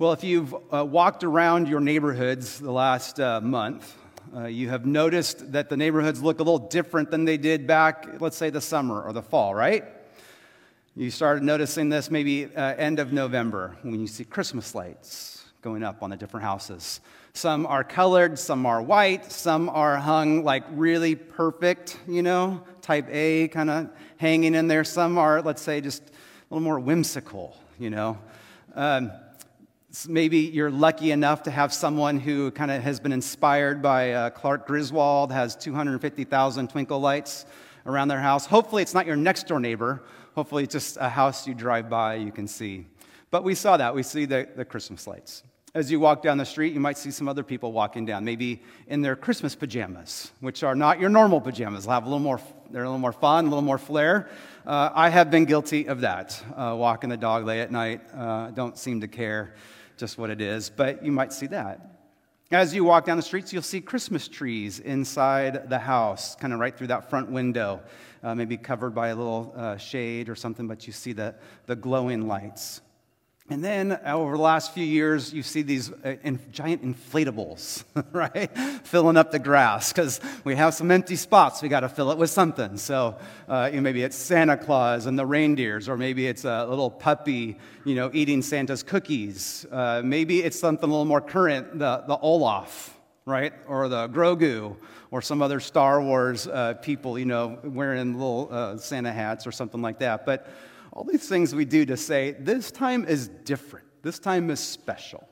Well, if you've uh, walked around your neighborhoods the last uh, month, uh, you have noticed that the neighborhoods look a little different than they did back, let's say, the summer or the fall, right? You started noticing this maybe uh, end of November when you see Christmas lights going up on the different houses. Some are colored, some are white, some are hung like really perfect, you know, type A kind of hanging in there. Some are, let's say, just a little more whimsical, you know. Um, maybe you're lucky enough to have someone who kind of has been inspired by uh, Clark Griswold, has 250,000 twinkle lights around their house. Hopefully, it's not your next door neighbor. Hopefully, it's just a house you drive by, you can see. But we saw that. We see the, the Christmas lights. As you walk down the street, you might see some other people walking down, maybe in their Christmas pajamas, which are not your normal pajamas. They'll have a little more, they're a little more fun, a little more flair. Uh, I have been guilty of that, uh, walking the dog late at night. Uh, don't seem to care just what it is, but you might see that. As you walk down the streets, you'll see Christmas trees inside the house, kind of right through that front window, uh, maybe covered by a little uh, shade or something, but you see the, the glowing lights. And then over the last few years, you see these uh, giant inflatables, right? Filling up the grass because we have some empty spots. We got to fill it with something. So uh, you know, maybe it's Santa Claus and the reindeers, or maybe it's a little puppy, you know, eating Santa's cookies. Uh, maybe it's something a little more current, the, the Olaf, right? Or the Grogu, or some other Star Wars uh, people, you know, wearing little uh, Santa hats or something like that. But all these things we do to say, this time is different, this time is special,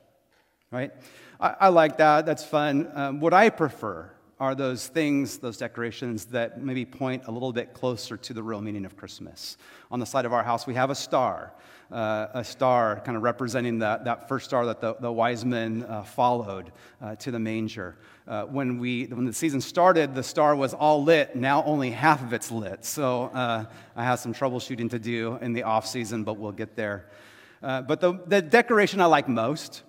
right? I, I like that, that's fun. Um, what I prefer are those things, those decorations that maybe point a little bit closer to the real meaning of Christmas. On the side of our house, we have a star, uh, a star kind of representing that, that first star that the, the wise men uh, followed uh, to the manger. Uh, when, we, when the season started, the star was all lit. Now only half of it's lit. So uh, I have some troubleshooting to do in the off season, but we'll get there. Uh, but the, the decoration I like most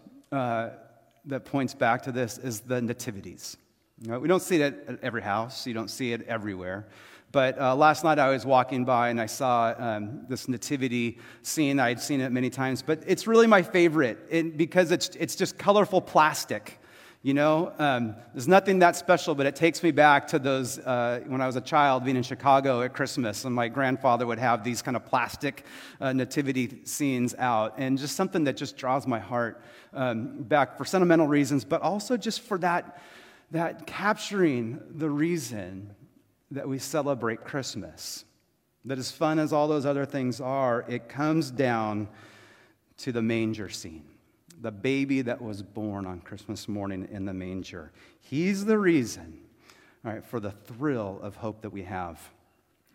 that points back to this is the nativities. You know, we don't see it at every house, you don't see it everywhere. But uh, last night I was walking by and I saw um, this nativity scene. I had seen it many times, but it's really my favorite it, because it's, it's just colorful plastic. You know, um, there's nothing that special, but it takes me back to those uh, when I was a child being in Chicago at Christmas, and my grandfather would have these kind of plastic uh, nativity scenes out, and just something that just draws my heart um, back for sentimental reasons, but also just for that that capturing the reason that we celebrate Christmas, that as fun as all those other things are, it comes down to the manger scene. The baby that was born on Christmas morning in the manger. He's the reason, all right, for the thrill of hope that we have.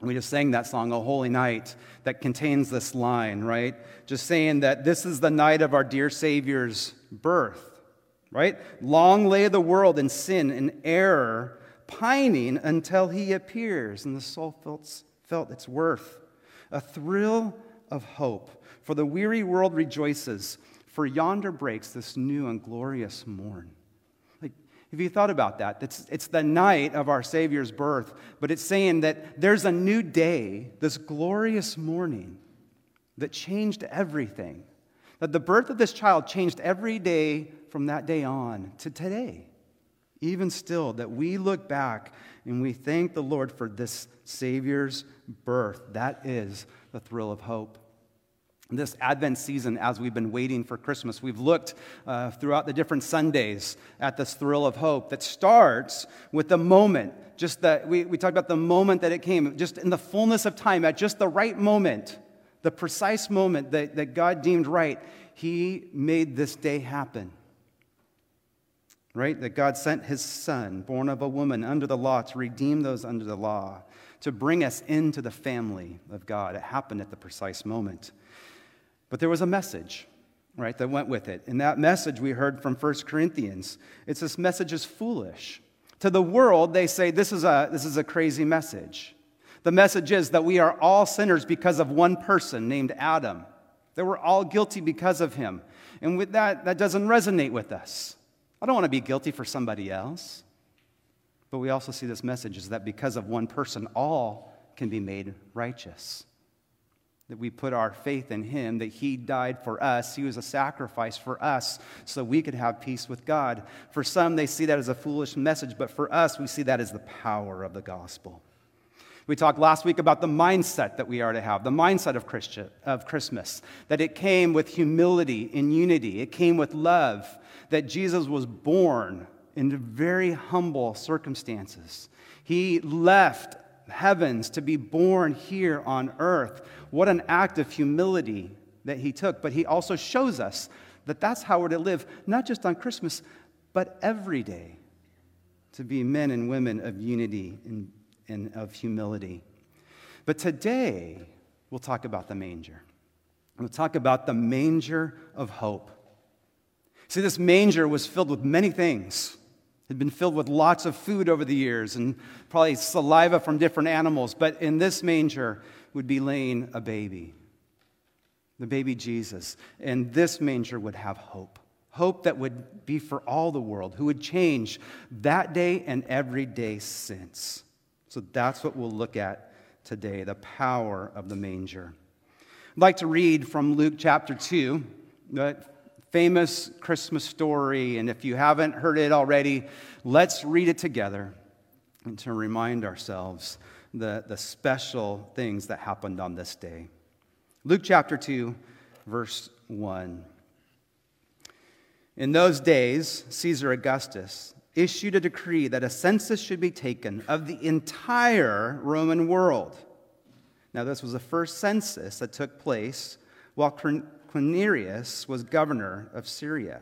We just sang that song, O Holy Night, that contains this line, right? Just saying that this is the night of our dear Savior's birth right? Long lay the world in sin and error, pining until he appears, and the soul felt, felt its worth. A thrill of hope, for the weary world rejoices, for yonder breaks this new and glorious morn. Like, if you thought about that, it's, it's the night of our Savior's birth, but it's saying that there's a new day, this glorious morning, that changed everything. That the birth of this child changed every day from that day on to today. Even still, that we look back and we thank the Lord for this Savior's birth. That is the thrill of hope. This Advent season, as we've been waiting for Christmas, we've looked uh, throughout the different Sundays at this thrill of hope that starts with the moment. Just that we, we talked about the moment that it came, just in the fullness of time, at just the right moment, the precise moment that, that God deemed right, He made this day happen right? That God sent his son, born of a woman under the law, to redeem those under the law, to bring us into the family of God. It happened at the precise moment. But there was a message, right, that went with it. And that message we heard from 1 Corinthians. It's this message is foolish. To the world, they say this is a, this is a crazy message. The message is that we are all sinners because of one person named Adam, that we're all guilty because of him. And with that, that doesn't resonate with us. I don't want to be guilty for somebody else. But we also see this message is that because of one person, all can be made righteous. That we put our faith in him, that he died for us. He was a sacrifice for us so we could have peace with God. For some, they see that as a foolish message, but for us, we see that as the power of the gospel. We talked last week about the mindset that we are to have, the mindset of, Christian, of Christmas, that it came with humility and unity, it came with love, that Jesus was born in very humble circumstances. He left heavens to be born here on earth. What an act of humility that he took. But he also shows us that that's how we're to live, not just on Christmas, but every day, to be men and women of unity and, and of humility. But today, we'll talk about the manger. We'll talk about the manger of hope. See, this manger was filled with many things had been filled with lots of food over the years and probably saliva from different animals, but in this manger would be laying a baby, the baby Jesus. And this manger would have hope hope that would be for all the world, who would change that day and every day since. So that's what we'll look at today the power of the manger. I'd like to read from Luke chapter 2 famous Christmas story. And if you haven't heard it already, let's read it together and to remind ourselves the, the special things that happened on this day. Luke chapter 2, verse 1. In those days, Caesar Augustus issued a decree that a census should be taken of the entire Roman world. Now, this was the first census that took place while Quirinius was governor of Syria.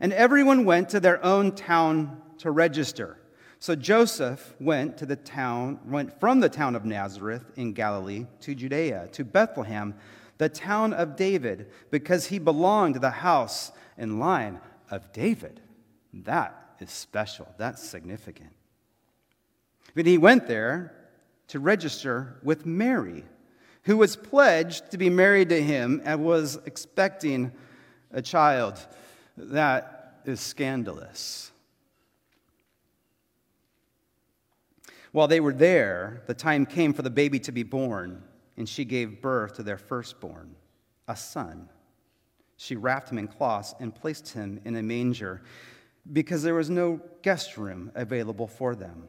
And everyone went to their own town to register. So Joseph went to the town, went from the town of Nazareth in Galilee to Judea, to Bethlehem, the town of David, because he belonged to the house and line of David. That is special. That's significant. But he went there to register with Mary who was pledged to be married to him and was expecting a child. That is scandalous. While they were there, the time came for the baby to be born, and she gave birth to their firstborn, a son. She wrapped him in cloths and placed him in a manger because there was no guest room available for them.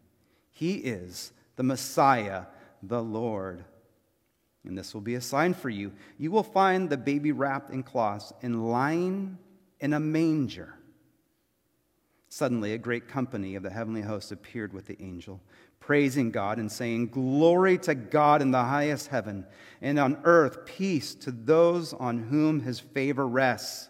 He is the Messiah, the Lord. And this will be a sign for you. You will find the baby wrapped in cloths and lying in a manger. Suddenly, a great company of the heavenly hosts appeared with the angel, praising God and saying, Glory to God in the highest heaven, and on earth peace to those on whom his favor rests.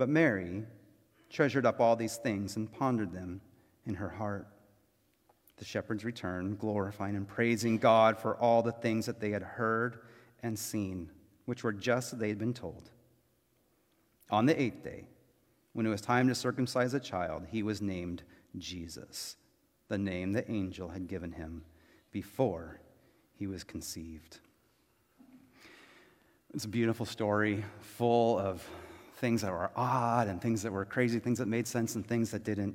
But Mary treasured up all these things and pondered them in her heart. The shepherds returned, glorifying and praising God for all the things that they had heard and seen, which were just as they had been told. On the eighth day, when it was time to circumcise a child, he was named Jesus, the name the angel had given him before he was conceived. It's a beautiful story full of things that were odd and things that were crazy, things that made sense and things that didn't.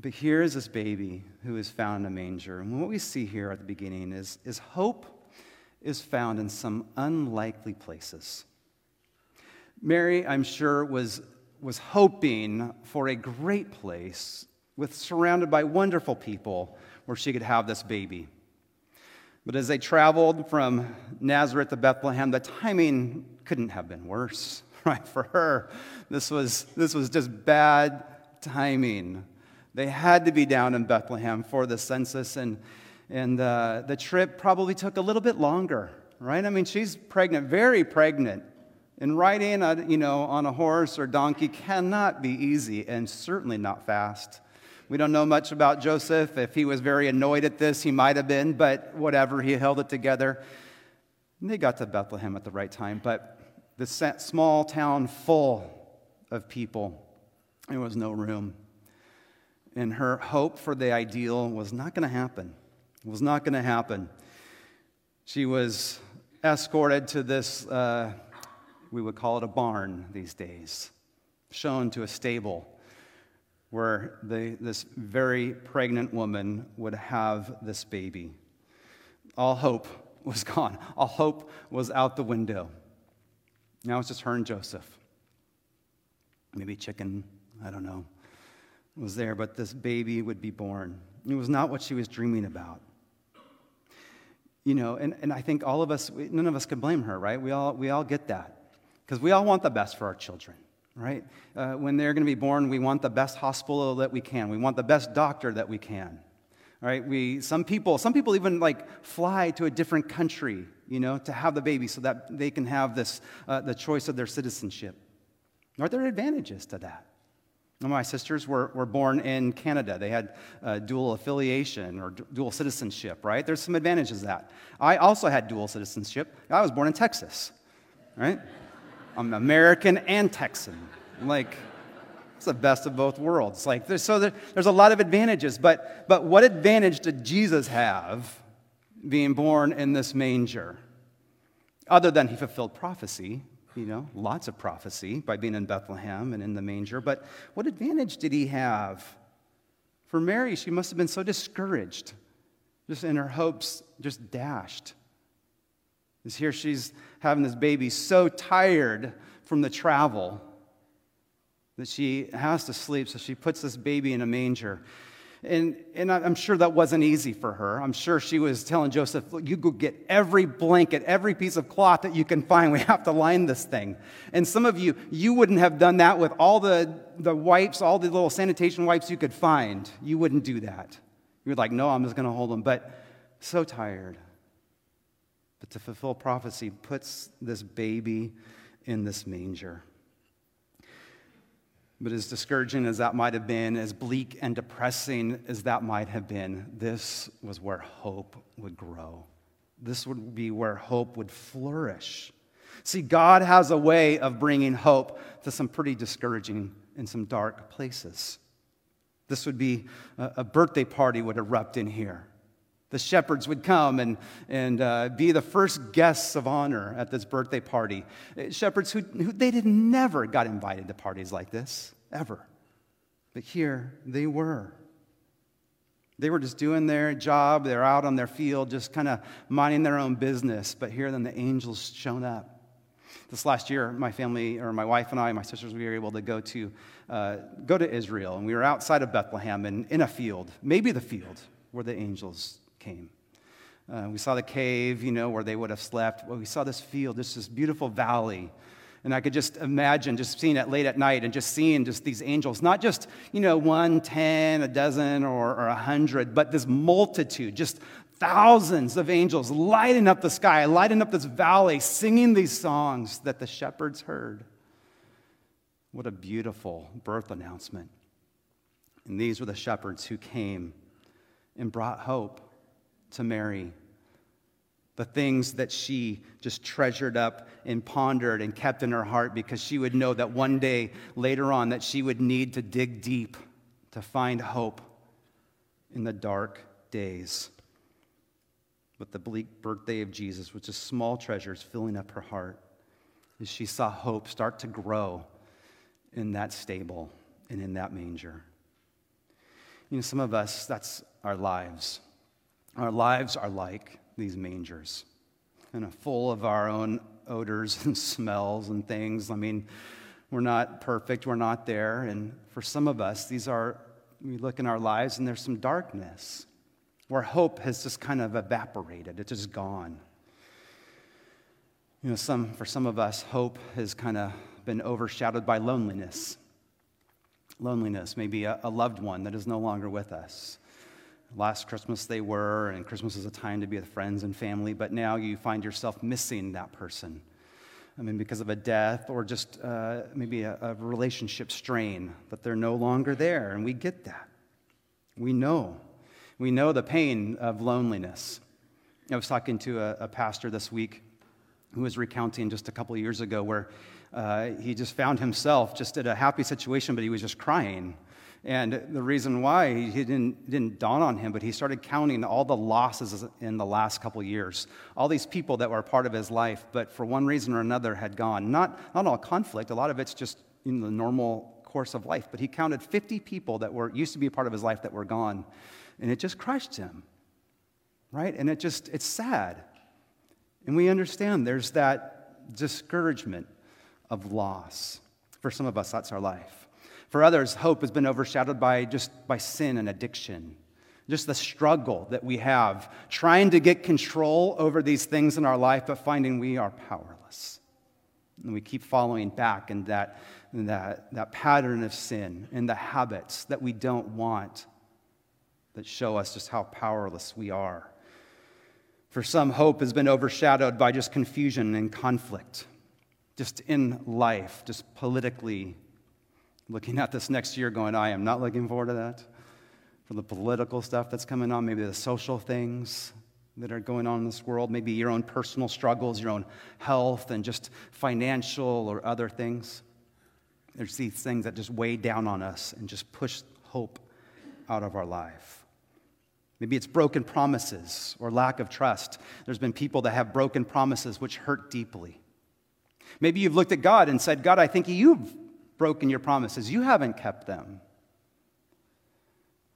But here is this baby who is found in a manger. And what we see here at the beginning is, is hope is found in some unlikely places. Mary, I'm sure, was, was hoping for a great place with surrounded by wonderful people where she could have this baby. But as they traveled from Nazareth to Bethlehem, the timing couldn't have been worse, right? For her, this was, this was just bad timing. They had to be down in Bethlehem for the census, and, and uh, the trip probably took a little bit longer, right? I mean, she's pregnant, very pregnant. And riding, you know, on a horse or donkey cannot be easy, and certainly not fast. We don't know much about Joseph. If he was very annoyed at this, he might have been, but whatever, he held it together. And they got to Bethlehem at the right time, but the small town full of people, there was no room. And her hope for the ideal was not going to happen. It was not going to happen. She was escorted to this, uh, we would call it a barn these days, shown to a stable where the, this very pregnant woman would have this baby. All hope was gone, all hope was out the window. Now it's just her and Joseph. Maybe chicken, I don't know, was there, but this baby would be born. It was not what she was dreaming about. You know, and, and I think all of us, none of us can blame her, right? We all, we all get that. Because we all want the best for our children right? Uh, when they're going to be born, we want the best hospital that we can. We want the best doctor that we can. Right? We, some people, some people even like fly to a different country, you know, to have the baby so that they can have this, uh, the choice of their citizenship. Are there advantages to that? My sisters were, were born in Canada. They had uh, dual affiliation or d- dual citizenship, right? There's some advantages to that. I also had dual citizenship. I was born in Texas, right? I'm American and Texan. Like, it's the best of both worlds. Like, there's, so there, there's a lot of advantages, but, but what advantage did Jesus have being born in this manger? Other than he fulfilled prophecy, you know, lots of prophecy by being in Bethlehem and in the manger, but what advantage did he have? For Mary, she must have been so discouraged, just in her hopes just dashed. Is here she's having this baby so tired from the travel that she has to sleep, so she puts this baby in a manger. And, and I'm sure that wasn't easy for her. I'm sure she was telling Joseph, you go get every blanket, every piece of cloth that you can find. We have to line this thing. And some of you, you wouldn't have done that with all the, the wipes, all the little sanitation wipes you could find. You wouldn't do that. You're like, No, I'm just going to hold them. But so tired but to fulfill prophecy, puts this baby in this manger. But as discouraging as that might have been, as bleak and depressing as that might have been, this was where hope would grow. This would be where hope would flourish. See, God has a way of bringing hope to some pretty discouraging and some dark places. This would be a birthday party would erupt in here. The shepherds would come and, and uh, be the first guests of honor at this birthday party. Uh, shepherds who, who they did never got invited to parties like this, ever. But here they were. They were just doing their job. They're out on their field, just kind of minding their own business. But here then the angels shown up. This last year, my family, or my wife and I, my sisters, we were able to go to, uh, go to Israel. And we were outside of Bethlehem and in a field, maybe the field where the angels came. Uh, we saw the cave, you know, where they would have slept. Well, we saw this field, just this beautiful valley. And I could just imagine just seeing it late at night and just seeing just these angels, not just, you know, one, ten, a dozen, or, or a hundred, but this multitude, just thousands of angels lighting up the sky, lighting up this valley, singing these songs that the shepherds heard. What a beautiful birth announcement. And these were the shepherds who came and brought hope to Mary. The things that she just treasured up and pondered and kept in her heart because she would know that one day later on that she would need to dig deep to find hope in the dark days. But the bleak birthday of Jesus was just small treasures filling up her heart as she saw hope start to grow in that stable and in that manger. You know, some of us, that's our lives. Our lives are like these mangers, kind of full of our own odors and smells and things. I mean, we're not perfect, we're not there. And for some of us, these are, we look in our lives and there's some darkness. where hope has just kind of evaporated, it's just gone. You know, some, for some of us, hope has kind of been overshadowed by loneliness. Loneliness, maybe a, a loved one that is no longer with us. Last Christmas they were, and Christmas is a time to be with friends and family, but now you find yourself missing that person. I mean, because of a death or just uh, maybe a, a relationship strain, that they're no longer there, and we get that. We know. We know the pain of loneliness. I was talking to a, a pastor this week who was recounting just a couple years ago where uh, he just found himself just at a happy situation, but he was just crying. And the reason why he didn't, didn't dawn on him, but he started counting all the losses in the last couple years. All these people that were part of his life, but for one reason or another had gone. Not, not all conflict, a lot of it's just in the normal course of life. But he counted 50 people that were, used to be a part of his life that were gone. And it just crushed him, right? And it just, it's sad. And we understand there's that discouragement of loss. For some of us, that's our life. For others, hope has been overshadowed by just by sin and addiction. Just the struggle that we have trying to get control over these things in our life, but finding we are powerless. And we keep following back in that, in that, that pattern of sin and the habits that we don't want that show us just how powerless we are. For some, hope has been overshadowed by just confusion and conflict, just in life, just politically. Looking at this next year, going, I am not looking forward to that. For the political stuff that's coming on, maybe the social things that are going on in this world, maybe your own personal struggles, your own health, and just financial or other things. There's these things that just weigh down on us and just push hope out of our life. Maybe it's broken promises or lack of trust. There's been people that have broken promises which hurt deeply. Maybe you've looked at God and said, God, I think you've broken your promises. You haven't kept them.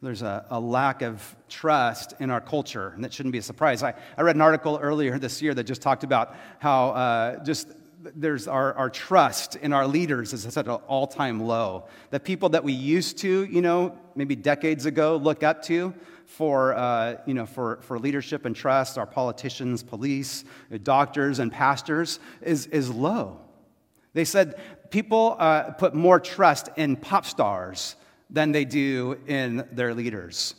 There's a, a lack of trust in our culture, and that shouldn't be a surprise. I, I read an article earlier this year that just talked about how uh, just there's our, our trust in our leaders is at an all-time low. The people that we used to, you know, maybe decades ago, look up to, for, uh, you know, for, for leadership and trust, our politicians, police, doctors, and pastors, is, is low. They said people uh, put more trust in pop stars than they do in their leaders.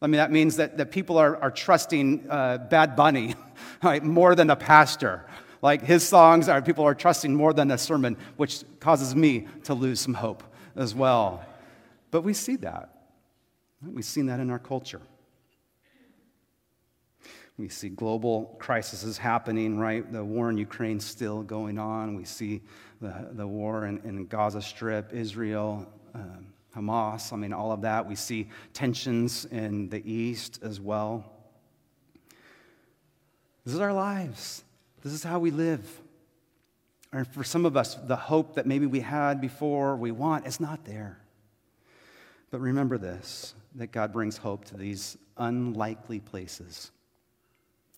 I mean, that means that, that people are, are trusting uh, Bad Bunny right, more than a pastor. Like his songs are, people are trusting more than a sermon, which causes me to lose some hope as well. But we see that. We've seen that in our culture. We see global crises happening, right? The war in Ukraine still going on. We see the, the war in, in Gaza Strip, Israel, um, Hamas. I mean, all of that. We see tensions in the East as well. This is our lives. This is how we live. And for some of us, the hope that maybe we had before, we want, is not there. But remember this that God brings hope to these unlikely places.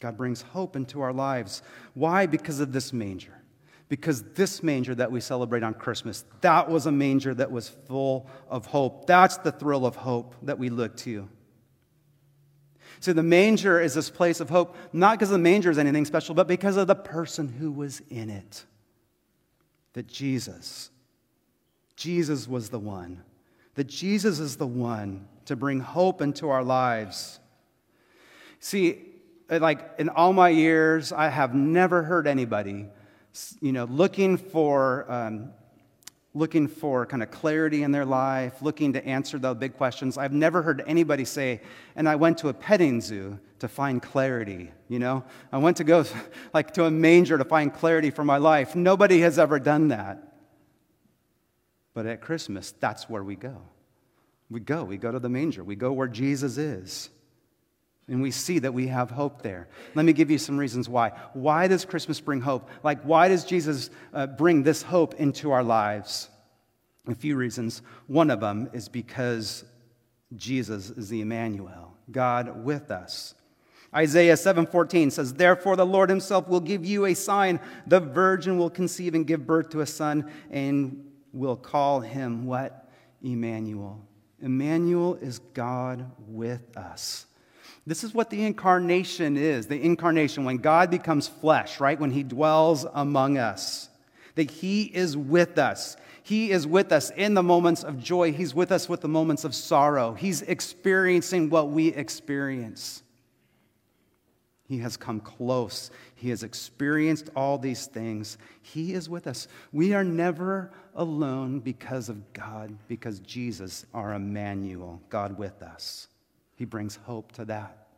God brings hope into our lives. Why? Because of this manger. Because this manger that we celebrate on Christmas, that was a manger that was full of hope. That's the thrill of hope that we look to. So the manger is this place of hope, not because the manger is anything special, but because of the person who was in it. That Jesus, Jesus was the one that Jesus is the one to bring hope into our lives. See, like in all my years, I have never heard anybody, you know, looking for, um, looking for kind of clarity in their life, looking to answer the big questions. I've never heard anybody say, and I went to a petting zoo to find clarity, you know? I went to go like to a manger to find clarity for my life. Nobody has ever done that. But at Christmas, that's where we go. We go, we go to the manger, we go where Jesus is. And we see that we have hope there. Let me give you some reasons why. Why does Christmas bring hope? Like, why does Jesus uh, bring this hope into our lives? A few reasons. One of them is because Jesus is the Emmanuel, God with us. Isaiah 7:14 says, "Therefore the Lord himself will give you a sign: the virgin will conceive and give birth to a son and will call him what? Emmanuel." Emmanuel is God with us. This is what the incarnation is the incarnation, when God becomes flesh, right? When he dwells among us, that he is with us. He is with us in the moments of joy. He's with us with the moments of sorrow. He's experiencing what we experience. He has come close. He has experienced all these things. He is with us. We are never alone because of God, because Jesus, our Emmanuel, God with us. He brings hope to that.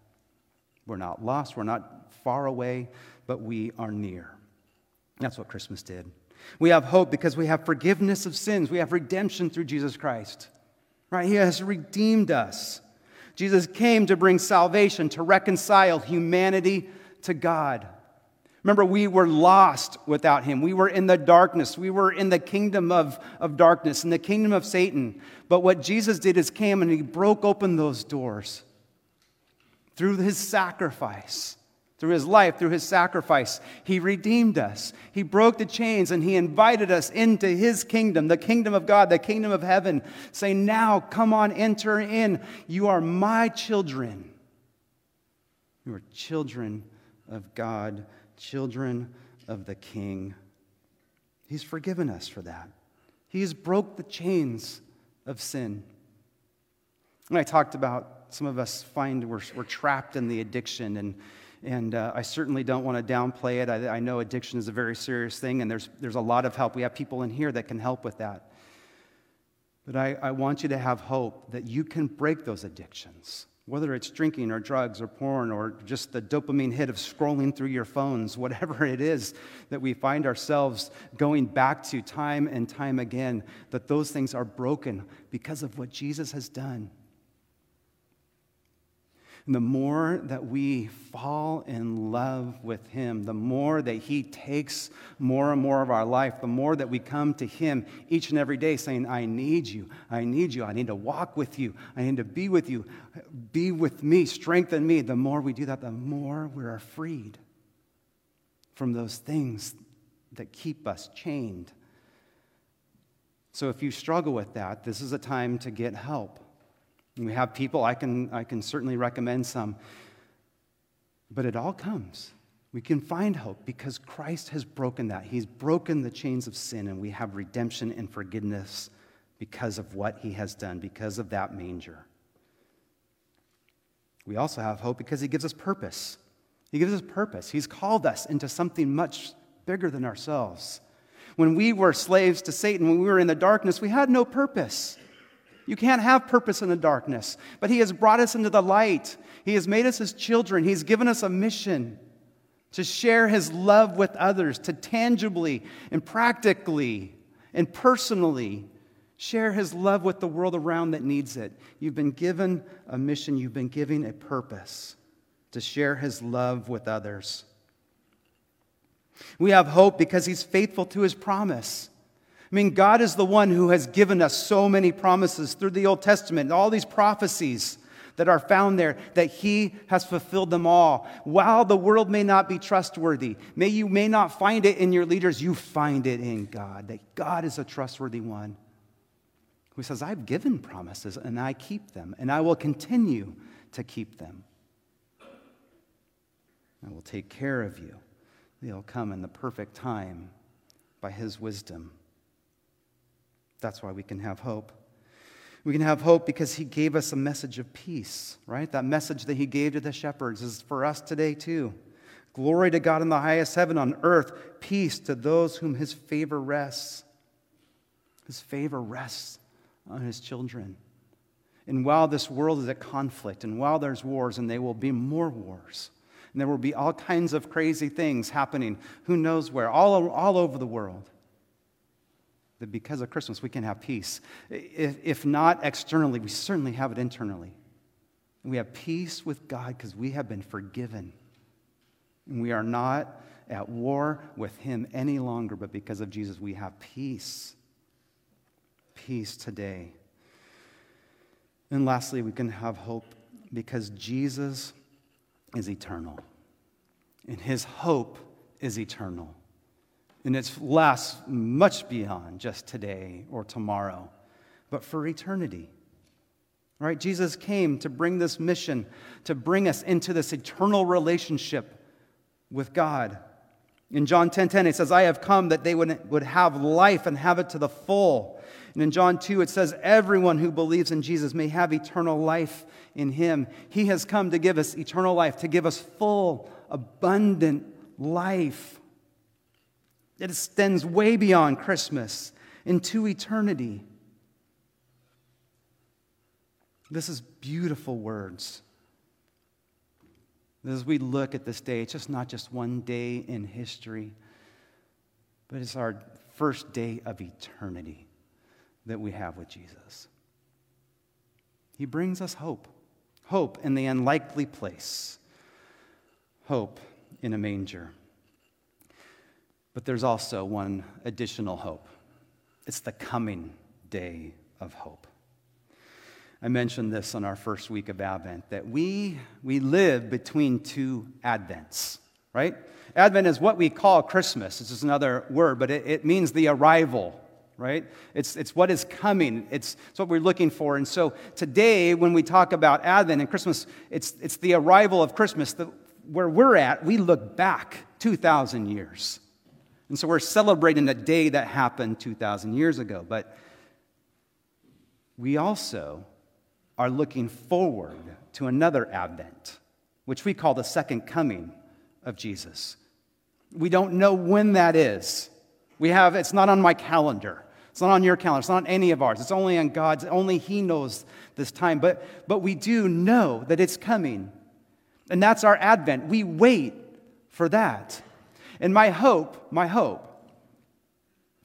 We're not lost, we're not far away, but we are near. That's what Christmas did. We have hope because we have forgiveness of sins, we have redemption through Jesus Christ. Right? He has redeemed us. Jesus came to bring salvation, to reconcile humanity to God. Remember, we were lost without him. We were in the darkness. We were in the kingdom of, of darkness, in the kingdom of Satan. But what Jesus did is came and he broke open those doors through his sacrifice. Through his life, through his sacrifice, he redeemed us. He broke the chains and he invited us into his kingdom, the kingdom of God, the kingdom of heaven, saying, Now come on, enter in. You are my children. You are children of God children of the King. He's forgiven us for that. He's broke the chains of sin. And I talked about some of us find we're, we're trapped in the addiction, and, and uh, I certainly don't want to downplay it. I, I know addiction is a very serious thing, and there's, there's a lot of help. We have people in here that can help with that. But I, I want you to have hope that you can break those addictions whether it's drinking or drugs or porn or just the dopamine hit of scrolling through your phones, whatever it is that we find ourselves going back to time and time again, that those things are broken because of what Jesus has done. The more that we fall in love with Him, the more that He takes more and more of our life, the more that we come to Him each and every day saying, I need you. I need you. I need to walk with you. I need to be with you. Be with me. Strengthen me. The more we do that, the more we are freed from those things that keep us chained. So if you struggle with that, this is a time to get help. We have people, I can, I can certainly recommend some. But it all comes. We can find hope because Christ has broken that. He's broken the chains of sin, and we have redemption and forgiveness because of what he has done, because of that manger. We also have hope because he gives us purpose. He gives us purpose. He's called us into something much bigger than ourselves. When we were slaves to Satan, when we were in the darkness, we had no purpose. You can't have purpose in the darkness. But He has brought us into the light. He has made us His children. He's given us a mission to share His love with others, to tangibly and practically and personally share His love with the world around that needs it. You've been given a mission, you've been given a purpose to share His love with others. We have hope because He's faithful to His promise. I mean, God is the one who has given us so many promises through the Old Testament, all these prophecies that are found there, that He has fulfilled them all. While the world may not be trustworthy, may you may not find it in your leaders, you find it in God, that God is a trustworthy one who says, I've given promises and I keep them, and I will continue to keep them. I will take care of you. They'll come in the perfect time by His wisdom. That's why we can have hope. We can have hope because he gave us a message of peace, right? That message that he gave to the shepherds is for us today, too. Glory to God in the highest heaven, on earth, peace to those whom his favor rests. His favor rests on his children. And while this world is at conflict, and while there's wars, and there will be more wars, and there will be all kinds of crazy things happening, who knows where, all, all over the world that because of Christmas we can have peace. If, if not externally, we certainly have it internally. And we have peace with God because we have been forgiven. And we are not at war with Him any longer, but because of Jesus, we have peace. Peace today. And lastly, we can have hope because Jesus is eternal. And His hope is eternal. And it lasts much beyond just today or tomorrow, but for eternity. Right? Jesus came to bring this mission, to bring us into this eternal relationship with God. In John 10:10 10, 10, it says, "I have come that they would, would have life and have it to the full." And in John 2 it says, "Everyone who believes in Jesus may have eternal life in him." He has come to give us eternal life, to give us full, abundant life. It extends way beyond Christmas into eternity. This is beautiful words. As we look at this day, it's just not just one day in history, but it's our first day of eternity that we have with Jesus. He brings us hope hope in the unlikely place, hope in a manger. But there's also one additional hope it's the coming day of hope. I mentioned this on our first week of Advent that we, we live between two Advents, right? Advent is what we call Christmas. It's just another word, but it, it means the arrival, right? It's, it's what is coming, it's, it's what we're looking for. And so today, when we talk about Advent and Christmas, it's, it's the arrival of Christmas. The, where we're at, we look back 2,000 years. And so we're celebrating a day that happened 2,000 years ago. But we also are looking forward to another advent, which we call the second coming of Jesus. We don't know when that is. We have, it's not on my calendar. It's not on your calendar. It's not on any of ours. It's only on God's. Only He knows this time. But, but we do know that it's coming. And that's our advent. We wait for that. And my hope, my hope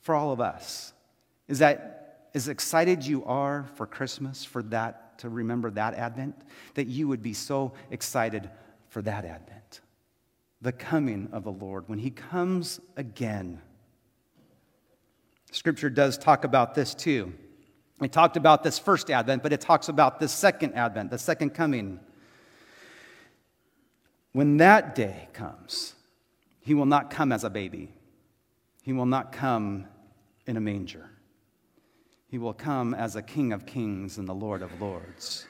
for all of us is that as excited you are for Christmas, for that to remember that Advent, that you would be so excited for that Advent, the coming of the Lord, when He comes again. Scripture does talk about this too. It talked about this first Advent, but it talks about the second Advent, the second coming. When that day comes, He will not come as a baby, He will not come in a manger. He will come as a King of kings and the Lord of lords.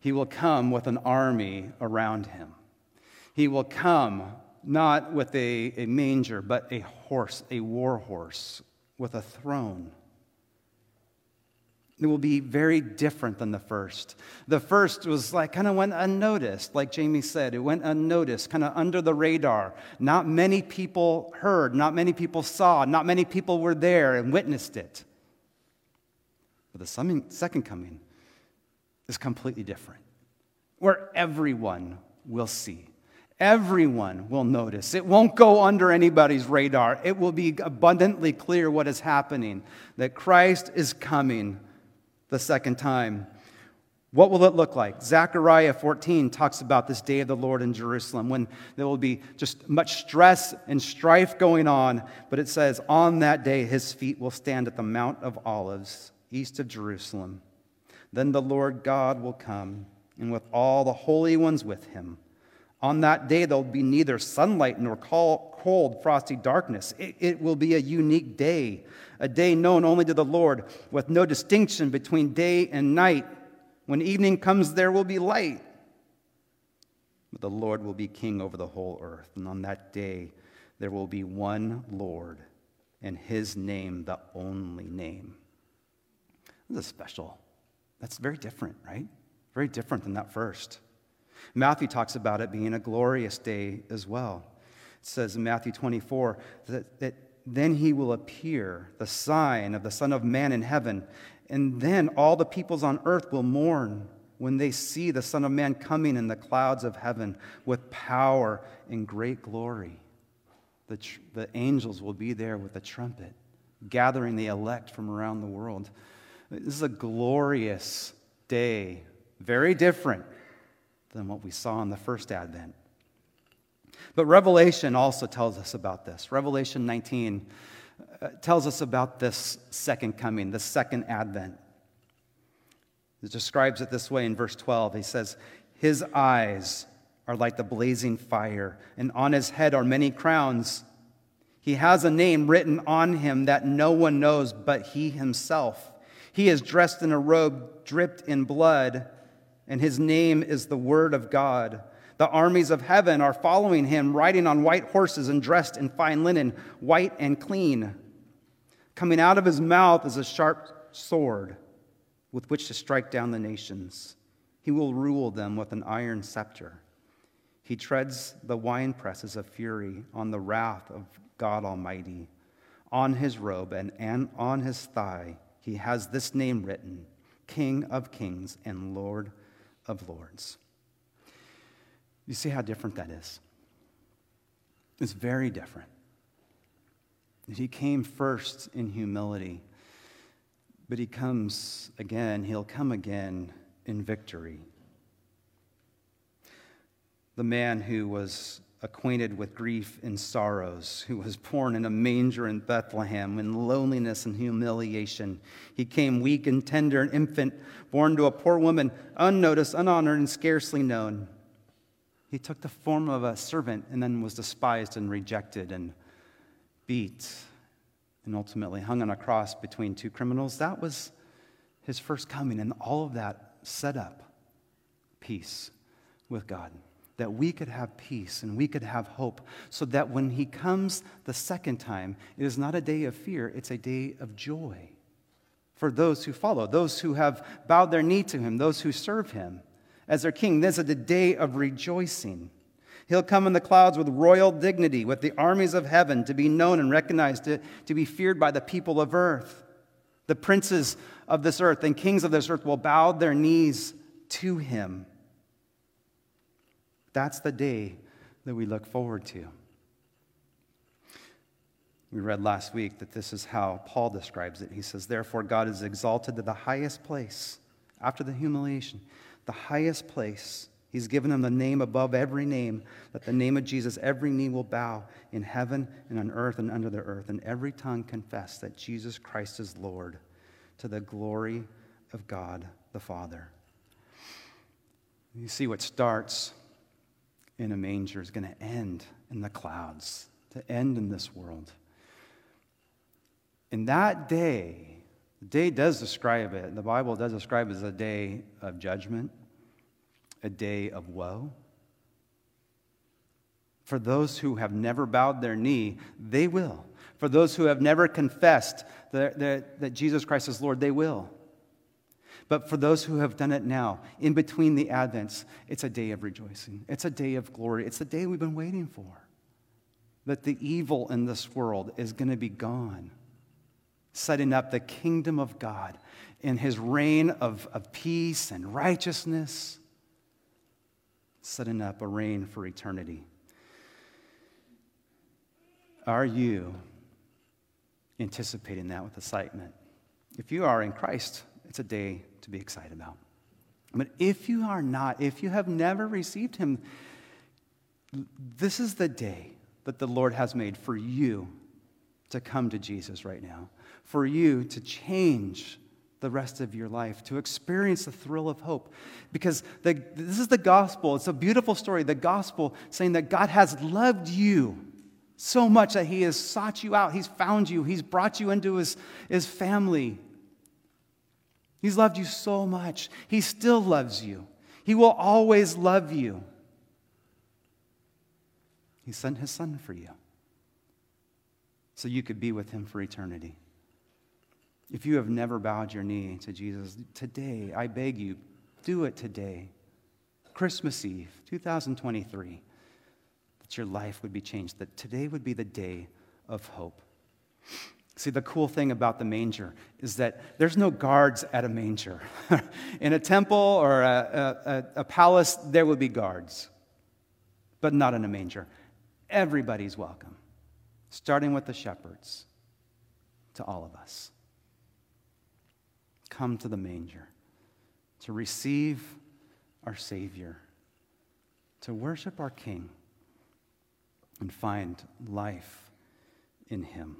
He will come with an army around him. He will come not with a, a manger, but a horse, a war horse, with a throne. It will be very different than the first. The first was like kind of went unnoticed, like Jamie said. It went unnoticed, kind of under the radar. Not many people heard, not many people saw, not many people were there and witnessed it. But the second coming is completely different, where everyone will see. Everyone will notice. It won't go under anybody's radar. It will be abundantly clear what is happening that Christ is coming the second time. What will it look like? Zechariah 14 talks about this day of the Lord in Jerusalem when there will be just much stress and strife going on. But it says, On that day, his feet will stand at the Mount of Olives east of Jerusalem. Then the Lord God will come, and with all the holy ones with him. On that day, there will be neither sunlight nor cold, frosty darkness. It, it, will be a unique day, a day known only to the Lord, with no distinction between day and night. When evening comes, there will be light. But the Lord will be king over the whole earth. And on that day, there will be one Lord, and his name the only name. This is special. That's very different, right? Very different than that first. Matthew talks about it being a glorious day as well. It says in Matthew 24 that, that then he will appear, the sign of the Son of Man in heaven, and then all the peoples on earth will mourn when they see the Son of Man coming in the clouds of heaven with power and great glory. The, tr- the angels will be there with a trumpet, gathering the elect from around the world. This is a glorious day, very different than what we saw in the first advent. But Revelation also tells us about this. Revelation 19 uh, tells us about this second coming, the second advent. It describes it this way in verse 12. He says, His eyes are like the blazing fire, and on his head are many crowns. He has a name written on him that no one knows but he himself. He is dressed in a robe dripped in blood, and his name is the Word of God. The armies of heaven are following him, riding on white horses and dressed in fine linen, white and clean. Coming out of his mouth is a sharp sword with which to strike down the nations. He will rule them with an iron scepter. He treads the winepresses of fury on the wrath of God Almighty. On his robe and, on his thigh, he has this name written King of Kings and Lord of Lords. You see how different that is? It's very different. He came first in humility, but he comes again, he'll come again in victory. The man who was acquainted with grief and sorrows, who was born in a manger in Bethlehem in loneliness and humiliation. He came weak and tender, an infant, born to a poor woman, unnoticed, unhonored, and scarcely known. He took the form of a servant and then was despised and rejected and beat and ultimately hung on a cross between two criminals. That was his first coming, and all of that set up peace with God that we could have peace and we could have hope, so that when He comes the second time, it is not a day of fear, it's a day of joy for those who follow, those who have bowed their knee to Him, those who serve Him as their King. This is a day of rejoicing. He'll come in the clouds with royal dignity, with the armies of heaven to be known and recognized, to, to be feared by the people of earth. The princes of this earth and kings of this earth will bow their knees to him. That's the day that we look forward to. We read last week that this is how Paul describes it. He says, Therefore, God is exalted to the highest place after the humiliation, the highest place. He's given him the name above every name, that the name of Jesus, every knee will bow in heaven and on earth and under the earth, and every tongue confess that Jesus Christ is Lord to the glory of God the Father. You see what starts in a manger is going to end in the clouds, to end in this world. In that day, the day does describe it, the Bible does describe it as a day of judgment, a day of woe. For those who have never bowed their knee, they will. For those who have never confessed that, that, that Jesus Christ is Lord, they will. But for those who have done it now, in between the Advents, it's a day of rejoicing. It's a day of glory. It's a day we've been waiting for. That the evil in this world is going to be gone, setting up the kingdom of God in his reign of, of peace and righteousness, setting up a reign for eternity. Are you anticipating that with excitement? If you are in Christ, it's a day to be excited about. But if you are not, if you have never received Him, this is the day that the Lord has made for you to come to Jesus right now, for you to change the rest of your life, to experience the thrill of hope. Because the, this is the gospel. It's a beautiful story. The gospel saying that God has loved you so much that He has sought you out, He's found you, He's brought you into His, his family. He's loved you so much. He still loves you. He will always love you. He sent his son for you so you could be with him for eternity. If you have never bowed your knee to Jesus, today, I beg you, do it today. Christmas Eve, 2023, that your life would be changed, that today would be the day of hope. See, the cool thing about the manger is that there's no guards at a manger. In a temple or a, a, a, palace, there would be guards, but not in a manger. Everybody's welcome, starting with the shepherds to all of us. Come to the manger to receive our Savior, to worship our King, and find life in Him.